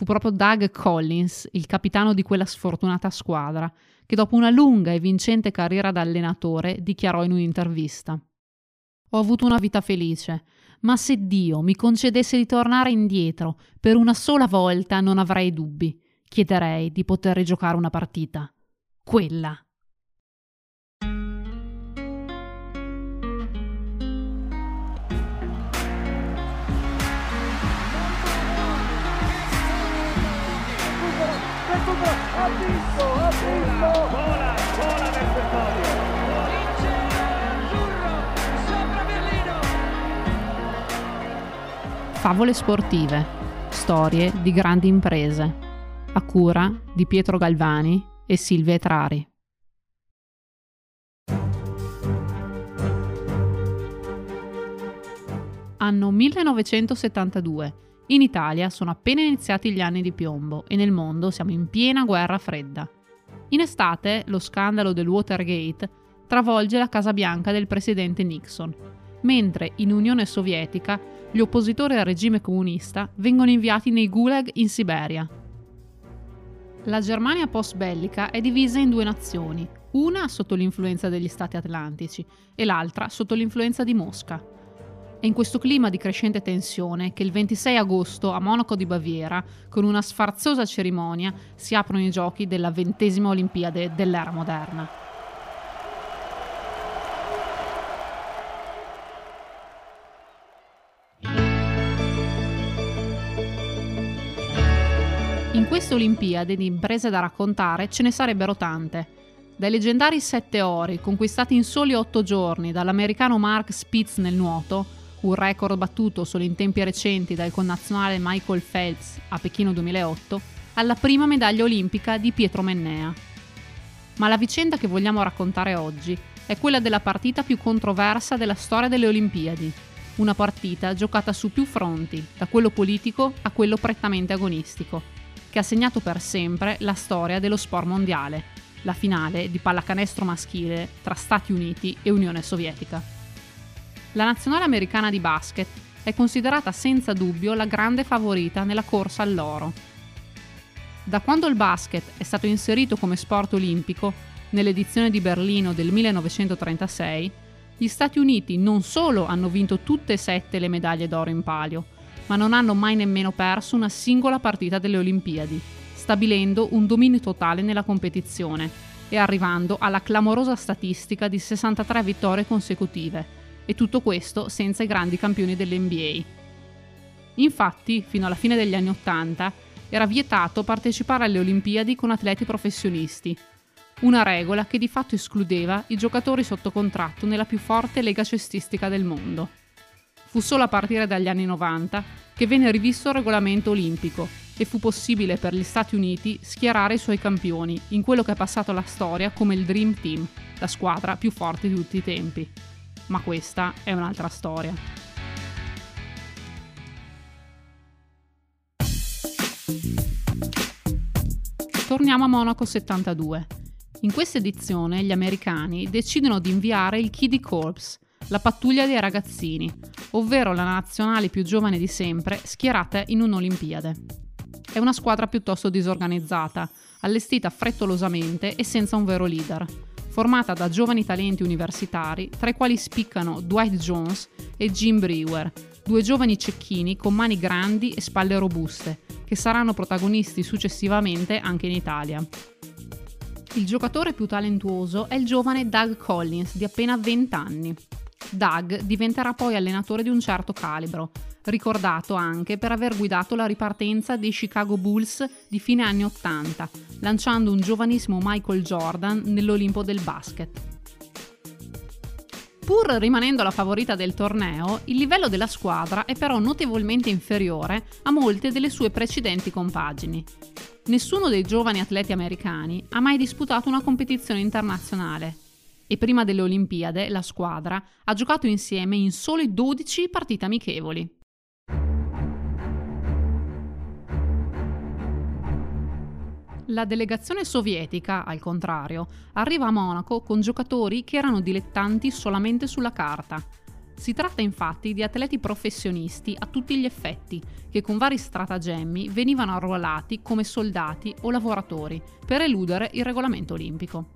Fu proprio Doug Collins, il capitano di quella sfortunata squadra, che dopo una lunga e vincente carriera da allenatore dichiarò in un'intervista. Ho avuto una vita felice, ma se Dio mi concedesse di tornare indietro per una sola volta non avrei dubbi. Chiederei di poter rigiocare una partita. Quella. Ha vinto, ha vinto! Vola, vola verso il podio! Sopra Berlino! Favole sportive, storie di grandi imprese, a cura di Pietro Galvani e Silvia Etrari. Anno 1972 in Italia sono appena iniziati gli anni di piombo e nel mondo siamo in piena guerra fredda. In estate lo scandalo del Watergate travolge la Casa Bianca del presidente Nixon, mentre in Unione Sovietica gli oppositori al regime comunista vengono inviati nei gulag in Siberia. La Germania post-bellica è divisa in due nazioni, una sotto l'influenza degli stati atlantici e l'altra sotto l'influenza di Mosca. È in questo clima di crescente tensione che il 26 agosto a Monaco di Baviera, con una sfarzosa cerimonia, si aprono i giochi della ventesima Olimpiade dell'era moderna. In queste Olimpiadi di imprese da raccontare ce ne sarebbero tante. Dai leggendari sette ori, conquistati in soli otto giorni dall'americano Mark Spitz nel nuoto, un record battuto solo in tempi recenti dal connazionale Michael Phelps a Pechino 2008, alla prima medaglia olimpica di Pietro Mennea. Ma la vicenda che vogliamo raccontare oggi è quella della partita più controversa della storia delle Olimpiadi, una partita giocata su più fronti, da quello politico a quello prettamente agonistico, che ha segnato per sempre la storia dello sport mondiale, la finale di pallacanestro maschile tra Stati Uniti e Unione Sovietica. La nazionale americana di basket è considerata senza dubbio la grande favorita nella corsa all'oro. Da quando il basket è stato inserito come sport olimpico, nell'edizione di Berlino del 1936, gli Stati Uniti non solo hanno vinto tutte e sette le medaglie d'oro in palio, ma non hanno mai nemmeno perso una singola partita delle Olimpiadi, stabilendo un dominio totale nella competizione e arrivando alla clamorosa statistica di 63 vittorie consecutive, e tutto questo senza i grandi campioni dell'NBA. Infatti, fino alla fine degli anni Ottanta, era vietato partecipare alle Olimpiadi con atleti professionisti, una regola che di fatto escludeva i giocatori sotto contratto nella più forte lega cestistica del mondo. Fu solo a partire dagli anni 90 che venne rivisto il regolamento olimpico e fu possibile per gli Stati Uniti schierare i suoi campioni in quello che è passato alla storia come il Dream Team, la squadra più forte di tutti i tempi ma questa è un'altra storia. Torniamo a Monaco 72. In questa edizione gli americani decidono di inviare il Kiddie Corps, la pattuglia dei ragazzini, ovvero la nazionale più giovane di sempre schierata in un'Olimpiade. È una squadra piuttosto disorganizzata, allestita frettolosamente e senza un vero leader formata da giovani talenti universitari, tra i quali spiccano Dwight Jones e Jim Brewer, due giovani cecchini con mani grandi e spalle robuste, che saranno protagonisti successivamente anche in Italia. Il giocatore più talentuoso è il giovane Doug Collins, di appena 20 anni. Doug diventerà poi allenatore di un certo calibro, ricordato anche per aver guidato la ripartenza dei Chicago Bulls di fine anni 80, lanciando un giovanissimo Michael Jordan nell'Olimpo del basket. Pur rimanendo la favorita del torneo, il livello della squadra è però notevolmente inferiore a molte delle sue precedenti compagini. Nessuno dei giovani atleti americani ha mai disputato una competizione internazionale e prima delle Olimpiadi la squadra ha giocato insieme in soli 12 partite amichevoli. La delegazione sovietica, al contrario, arriva a Monaco con giocatori che erano dilettanti solamente sulla carta. Si tratta infatti di atleti professionisti a tutti gli effetti, che con vari stratagemmi venivano arruolati come soldati o lavoratori per eludere il regolamento olimpico.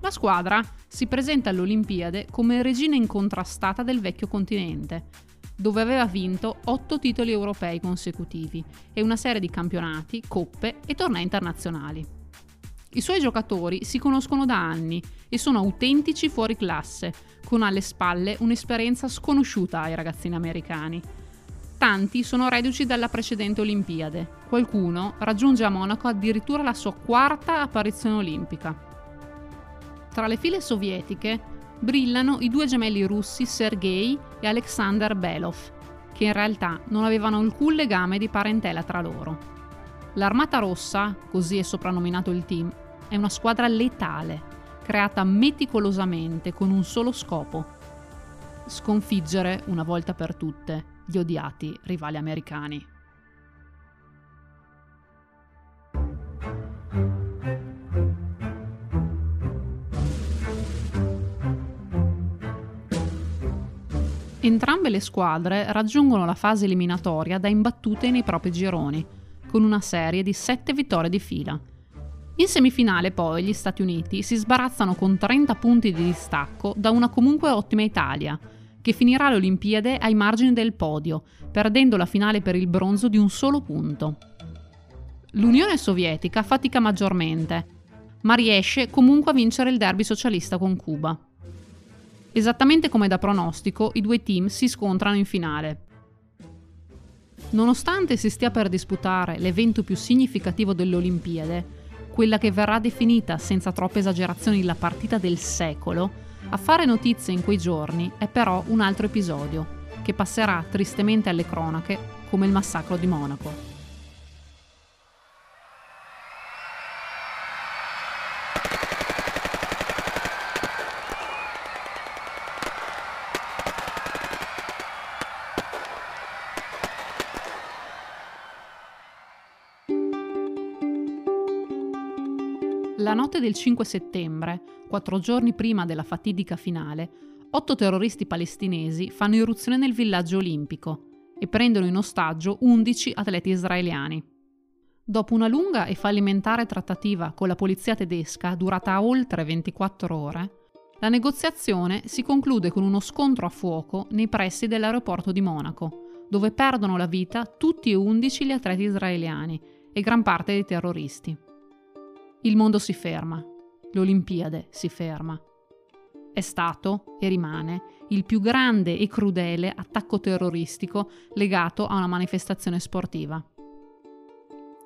La squadra si presenta all'Olimpiade come regina incontrastata del vecchio continente, dove aveva vinto otto titoli europei consecutivi e una serie di campionati, coppe e tornei internazionali. I suoi giocatori si conoscono da anni e sono autentici fuori classe, con alle spalle un'esperienza sconosciuta ai ragazzini americani. Tanti sono reduci dalla precedente Olimpiade, qualcuno raggiunge a Monaco addirittura la sua quarta apparizione olimpica. Tra le file sovietiche brillano i due gemelli russi Sergei e Alexander Belov, che in realtà non avevano alcun legame di parentela tra loro. L'Armata Rossa, così è soprannominato il team, è una squadra letale, creata meticolosamente con un solo scopo. Sconfiggere, una volta per tutte, gli odiati rivali americani. Entrambe le squadre raggiungono la fase eliminatoria da imbattute nei propri gironi, con una serie di sette vittorie di fila. In semifinale poi gli Stati Uniti si sbarazzano con 30 punti di distacco da una comunque ottima Italia, che finirà le Olimpiadi ai margini del podio, perdendo la finale per il bronzo di un solo punto. L'Unione Sovietica fatica maggiormente, ma riesce comunque a vincere il derby socialista con Cuba. Esattamente come da pronostico, i due team si scontrano in finale. Nonostante si stia per disputare l'evento più significativo delle Olimpiadi, quella che verrà definita senza troppe esagerazioni la partita del secolo, a fare notizia in quei giorni è però un altro episodio, che passerà tristemente alle cronache come il massacro di Monaco. Notte del 5 settembre, quattro giorni prima della fatidica finale, otto terroristi palestinesi fanno irruzione nel villaggio olimpico e prendono in ostaggio 11 atleti israeliani. Dopo una lunga e fallimentare trattativa con la polizia tedesca durata oltre 24 ore, la negoziazione si conclude con uno scontro a fuoco nei pressi dell'aeroporto di Monaco, dove perdono la vita tutti e 11 gli atleti israeliani e gran parte dei terroristi. Il mondo si ferma, l'Olimpiade si ferma. È stato e rimane il più grande e crudele attacco terroristico legato a una manifestazione sportiva.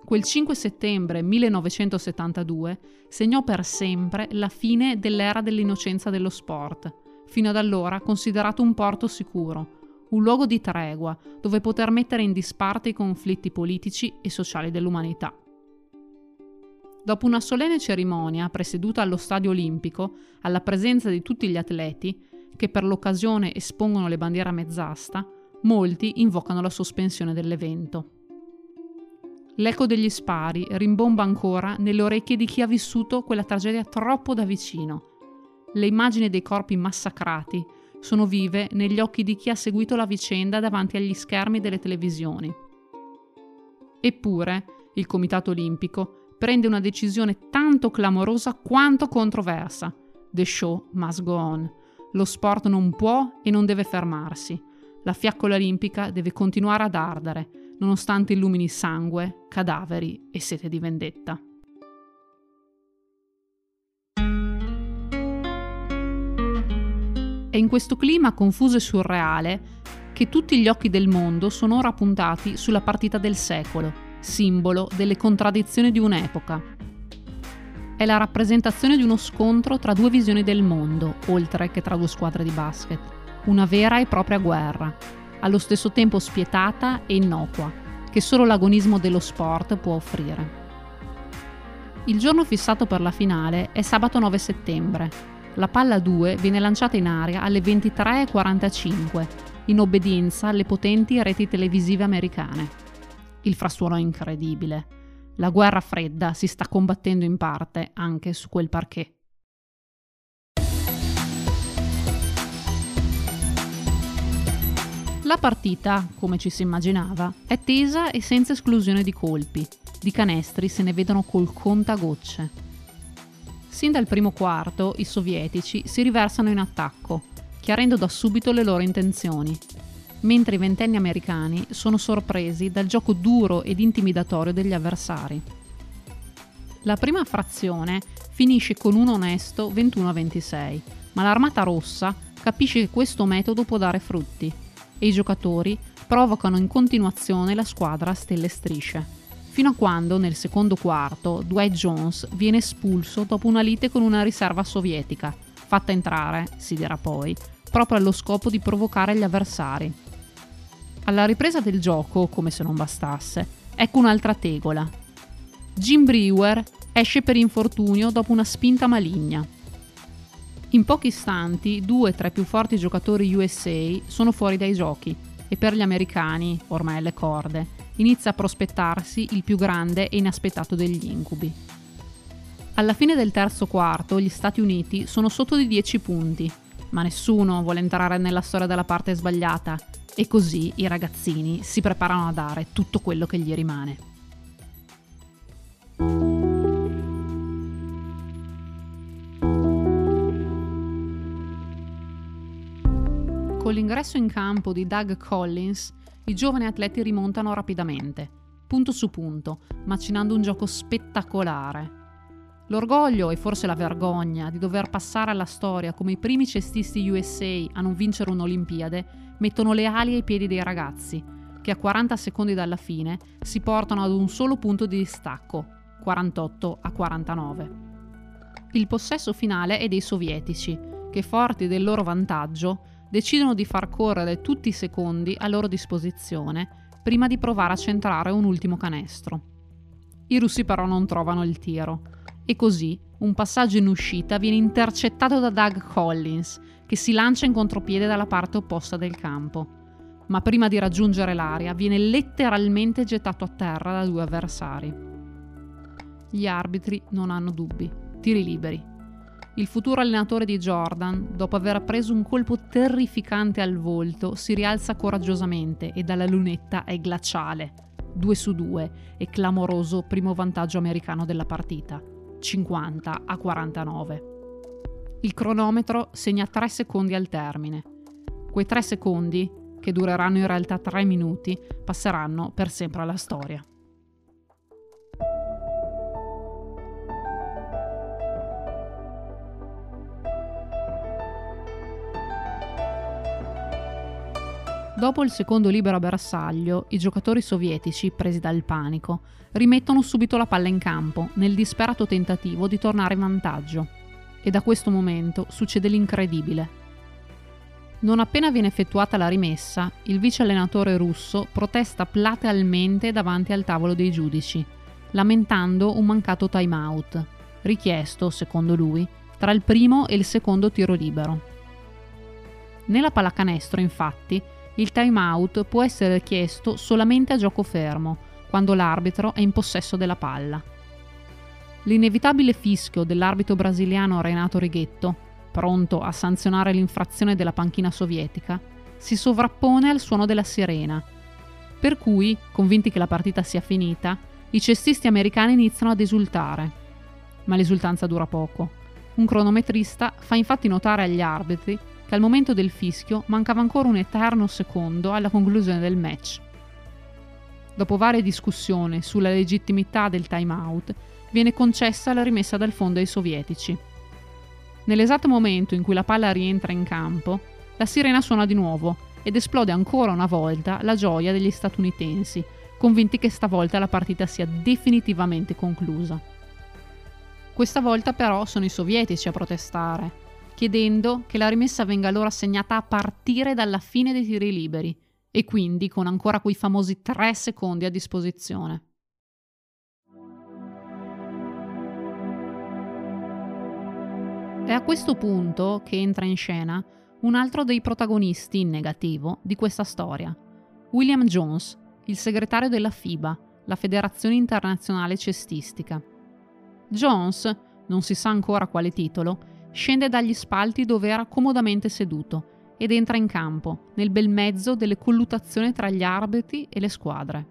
Quel 5 settembre 1972 segnò per sempre la fine dell'era dell'innocenza dello sport, fino ad allora considerato un porto sicuro, un luogo di tregua dove poter mettere in disparte i conflitti politici e sociali dell'umanità. Dopo una solenne cerimonia presieduta allo Stadio Olimpico, alla presenza di tutti gli atleti, che per l'occasione espongono le bandiere a mezz'asta, molti invocano la sospensione dell'evento. L'eco degli spari rimbomba ancora nelle orecchie di chi ha vissuto quella tragedia troppo da vicino. Le immagini dei corpi massacrati sono vive negli occhi di chi ha seguito la vicenda davanti agli schermi delle televisioni. Eppure, il Comitato Olimpico prende una decisione tanto clamorosa quanto controversa. The show must go on. Lo sport non può e non deve fermarsi. La fiaccola olimpica deve continuare ad ardere, nonostante illumini sangue, cadaveri e sete di vendetta. È in questo clima confuso e surreale che tutti gli occhi del mondo sono ora puntati sulla partita del secolo, simbolo delle contraddizioni di un'epoca. È la rappresentazione di uno scontro tra due visioni del mondo, oltre che tra due squadre di basket. Una vera e propria guerra, allo stesso tempo spietata e innocua, che solo l'agonismo dello sport può offrire. Il giorno fissato per la finale è sabato 9 settembre. La palla 2 viene lanciata in aria alle 23.45, in obbedienza alle potenti reti televisive americane. Il frastuono è incredibile. La guerra fredda si sta combattendo in parte anche su quel parquet. La partita, come ci si immaginava, è tesa e senza esclusione di colpi. Di canestri se ne vedono col contagocce. Sin dal primo quarto i sovietici si riversano in attacco, chiarendo da subito le loro intenzioni, mentre i ventenni americani sono sorpresi dal gioco duro ed intimidatorio degli avversari. La prima frazione finisce con un onesto 21-26, ma l'armata rossa capisce che questo metodo può dare frutti e i giocatori provocano in continuazione la squadra a stelle strisce, fino a quando nel secondo quarto Dwight Jones viene espulso dopo una lite con una riserva sovietica, fatta entrare, si dirà poi, proprio allo scopo di provocare gli avversari. Alla ripresa del gioco, come se non bastasse, ecco un'altra tegola. Jim Brewer esce per infortunio dopo una spinta maligna. In pochi istanti, due tra i più forti giocatori USA sono fuori dai giochi e per gli americani, ormai alle corde, inizia a prospettarsi il più grande e inaspettato degli incubi. Alla fine del terzo quarto gli Stati Uniti sono sotto di 10 punti, ma nessuno vuole entrare nella storia della parte sbagliata e così i ragazzini si preparano a dare tutto quello che gli rimane. Con l'ingresso in campo di Doug Collins, i giovani atleti rimontano rapidamente, punto su punto, macinando un gioco spettacolare. L'orgoglio e forse la vergogna di dover passare alla storia come i primi cestisti USA a non vincere un'Olimpiade mettono le ali ai piedi dei ragazzi, che a 40 secondi dalla fine si portano ad un solo punto di distacco, 48 a 49. Il possesso finale è dei sovietici, che forti del loro vantaggio decidono di far correre tutti i secondi a loro disposizione prima di provare a centrare un ultimo canestro. I russi però non trovano il tiro e così un passaggio in uscita viene intercettato da Doug Collins, che si lancia in contropiede dalla parte opposta del campo. Ma prima di raggiungere l'area viene letteralmente gettato a terra da due avversari. Gli arbitri non hanno dubbi. Tiri liberi il futuro allenatore di Jordan, dopo aver preso un colpo terrificante al volto, si rialza coraggiosamente e dalla lunetta è glaciale. 2 su 2 e clamoroso primo vantaggio americano della partita, 50 a 49. Il cronometro segna 3 secondi al termine. Quei 3 secondi, che dureranno in realtà 3 minuti, passeranno per sempre alla storia. Dopo il secondo libero bersaglio, i giocatori sovietici, presi dal panico, rimettono subito la palla in campo, nel disperato tentativo di tornare in vantaggio. E da questo momento succede l'incredibile. Non appena viene effettuata la rimessa, il vice allenatore russo protesta platealmente davanti al tavolo dei giudici, lamentando un mancato time out, richiesto, secondo lui, tra il primo e il secondo tiro libero. Nella pallacanestro, infatti, il timeout può essere chiesto solamente a gioco fermo, quando l'arbitro è in possesso della palla. L'inevitabile fischio dell'arbitro brasiliano Renato Righetto, pronto a sanzionare l'infrazione della panchina sovietica, si sovrappone al suono della sirena. Per cui, convinti che la partita sia finita, i cestisti americani iniziano ad esultare. Ma l'esultanza dura poco. Un cronometrista fa infatti notare agli arbitri che al momento del fischio mancava ancora un eterno secondo alla conclusione del match. Dopo varie discussioni sulla legittimità del timeout, viene concessa la rimessa dal fondo ai sovietici. Nell'esatto momento in cui la palla rientra in campo, la sirena suona di nuovo ed esplode ancora una volta la gioia degli statunitensi, convinti che stavolta la partita sia definitivamente conclusa. Questa volta però sono i sovietici a protestare, chiedendo che la rimessa venga loro assegnata a partire dalla fine dei tiri liberi e quindi con ancora quei famosi tre secondi a disposizione. È a questo punto che entra in scena un altro dei protagonisti in negativo di questa storia, William Jones, il segretario della FIBA, la Federazione Internazionale Cestistica. Jones, non si sa ancora quale titolo, scende dagli spalti dove era comodamente seduto ed entra in campo, nel bel mezzo delle colluttazioni tra gli arbitri e le squadre.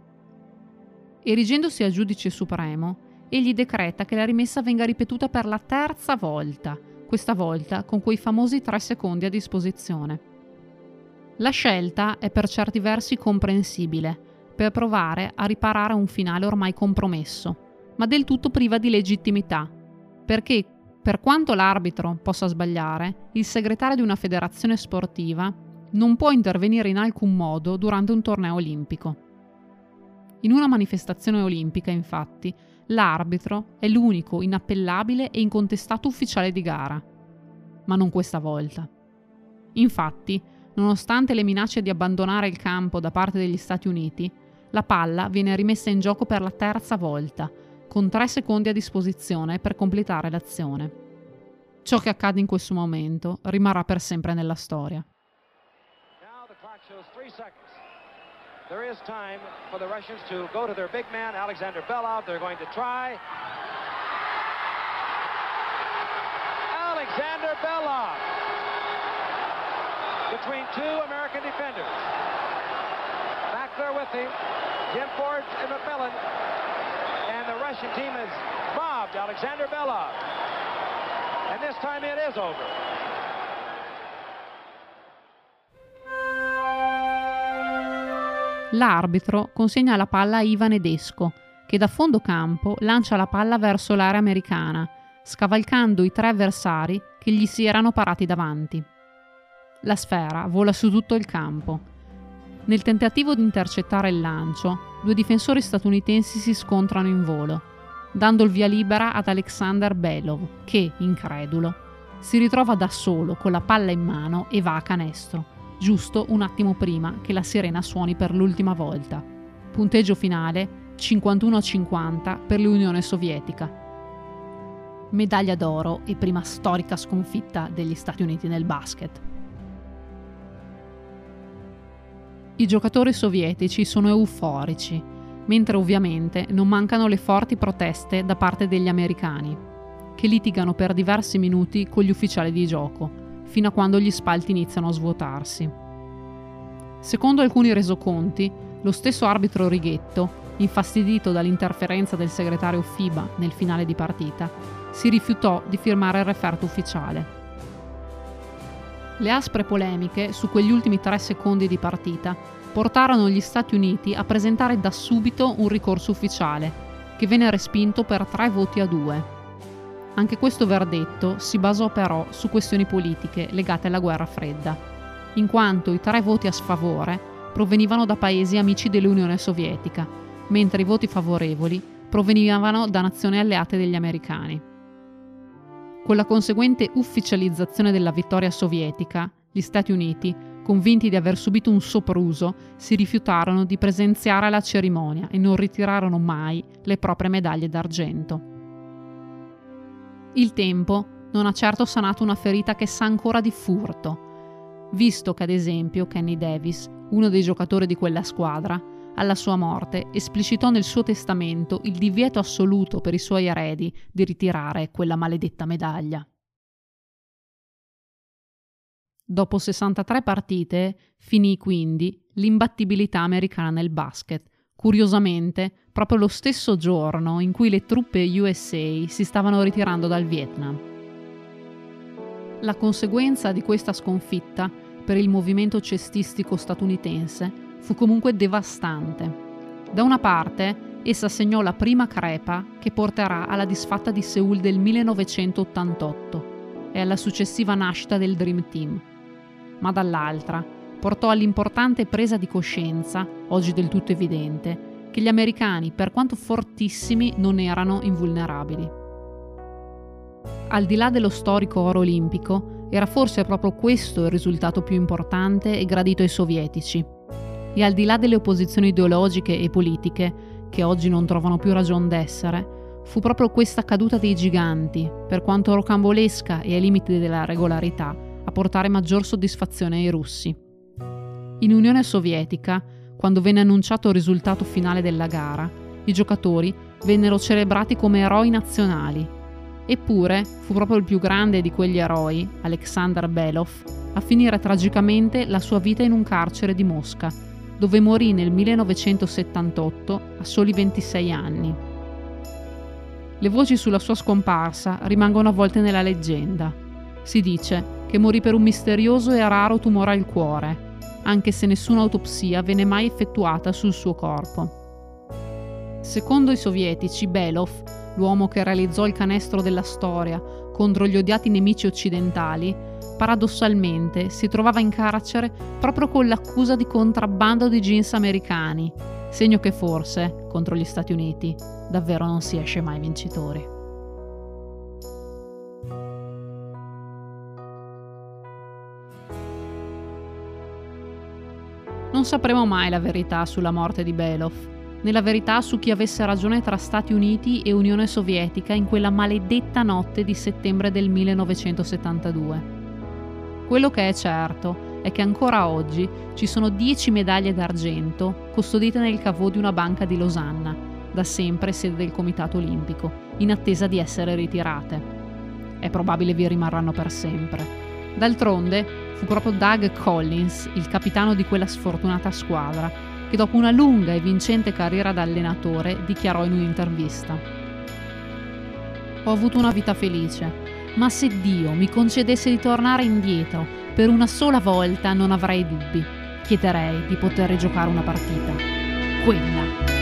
Erigendosi a giudice supremo, egli decreta che la rimessa venga ripetuta per la terza volta, questa volta con quei famosi tre secondi a disposizione. La scelta è per certi versi comprensibile, per provare a riparare un finale ormai compromesso, ma del tutto priva di legittimità, perché per quanto l'arbitro possa sbagliare, il segretario di una federazione sportiva non può intervenire in alcun modo durante un torneo olimpico. In una manifestazione olimpica, infatti, l'arbitro è l'unico inappellabile e incontestato ufficiale di gara. Ma non questa volta. Infatti, nonostante le minacce di abbandonare il campo da parte degli Stati Uniti, la palla viene rimessa in gioco per la terza volta, con tre secondi a disposizione per completare l'azione. Ciò che accade in questo momento rimarrà per sempre nella storia. There is time for the Russians to go to their big man, Alexander Belov. They're going to try. Alexander Belov between two American defenders. Back there with him, Jim Ford and McMillan. The Russian team has robbed Alexander Belov. And this time it is over. L'arbitro consegna la palla a Ivan Edesco, che da fondo campo lancia la palla verso l'area americana, scavalcando i tre avversari che gli si erano parati davanti. La sfera vola su tutto il campo. Nel tentativo di intercettare il lancio, due difensori statunitensi si scontrano in volo, dando il via libera ad Alexander Belov, che, incredulo, si ritrova da solo con la palla in mano e va a canestro giusto un attimo prima che la sirena suoni per l'ultima volta. Punteggio finale 51-50 per l'Unione Sovietica. Medaglia d'oro e prima storica sconfitta degli Stati Uniti nel basket. I giocatori sovietici sono euforici, mentre ovviamente non mancano le forti proteste da parte degli americani, che litigano per diversi minuti con gli ufficiali di gioco, fino a quando gli spalti iniziano a svuotarsi. Secondo alcuni resoconti, lo stesso arbitro Righetto, infastidito dall'interferenza del segretario FIBA nel finale di partita, si rifiutò di firmare il referto ufficiale. Le aspre polemiche su quegli ultimi tre secondi di partita portarono gli Stati Uniti a presentare da subito un ricorso ufficiale, che venne respinto per tre voti a due. Anche questo verdetto si basò però su questioni politiche legate alla guerra fredda, in quanto i tre voti a sfavore provenivano da paesi amici dell'Unione Sovietica, mentre i voti favorevoli provenivano da nazioni alleate degli americani. Con la conseguente ufficializzazione della vittoria sovietica, gli Stati Uniti, convinti di aver subito un sopruso, si rifiutarono di presenziare alla cerimonia e non ritirarono mai le proprie medaglie d'argento. Il tempo non ha certo sanato una ferita che sa ancora di furto, visto che ad esempio Kenny Davis, uno dei giocatori di quella squadra, alla sua morte esplicitò nel suo testamento il divieto assoluto per i suoi eredi di ritirare quella maledetta medaglia. Dopo 63 partite finì quindi l'imbattibilità americana nel basket, curiosamente proprio lo stesso giorno in cui le truppe USA si stavano ritirando dal Vietnam. La conseguenza di questa sconfitta per il movimento cestistico statunitense fu comunque devastante. Da una parte, essa segnò la prima crepa che porterà alla disfatta di Seoul del 1988 e alla successiva nascita del Dream Team, ma dall'altra portò all'importante presa di coscienza, oggi del tutto evidente, che gli americani, per quanto fortissimi, non erano invulnerabili. Al di là dello storico oro olimpico, era forse proprio questo il risultato più importante e gradito ai sovietici. E al di là delle opposizioni ideologiche e politiche, che oggi non trovano più ragion d'essere, fu proprio questa caduta dei giganti, per quanto rocambolesca e ai limiti della regolarità, a portare maggior soddisfazione ai russi. In Unione Sovietica, quando venne annunciato il risultato finale della gara, i giocatori vennero celebrati come eroi nazionali. Eppure fu proprio il più grande di quegli eroi, Alexander Belov, a finire tragicamente la sua vita in un carcere di Mosca, dove morì nel 1978 a soli 26 anni. Le voci sulla sua scomparsa rimangono avvolte nella leggenda. Si dice che morì per un misterioso e raro tumore al cuore, anche se nessuna autopsia venne mai effettuata sul suo corpo. Secondo i sovietici, Belov, l'uomo che realizzò il canestro della storia contro gli odiati nemici occidentali, paradossalmente si trovava in carcere proprio con l'accusa di contrabbando di jeans americani, segno che forse, contro gli Stati Uniti, davvero non si esce mai vincitori. Non sapremo mai la verità sulla morte di Belov, né la verità su chi avesse ragione tra Stati Uniti e Unione Sovietica in quella maledetta notte di settembre del 1972. Quello che è certo è che ancora oggi ci sono 10 medaglie d'argento custodite nel cavò di una banca di Losanna, da sempre sede del Comitato Olimpico, in attesa di essere ritirate. È probabile vi rimarranno per sempre. D'altronde, fu proprio Doug Collins, il capitano di quella sfortunata squadra, che dopo una lunga e vincente carriera da allenatore dichiarò in un'intervista. Ho avuto una vita felice, ma se Dio mi concedesse di tornare indietro per una sola volta non avrei dubbi. Chiederei di poter rigiocare una partita. Quella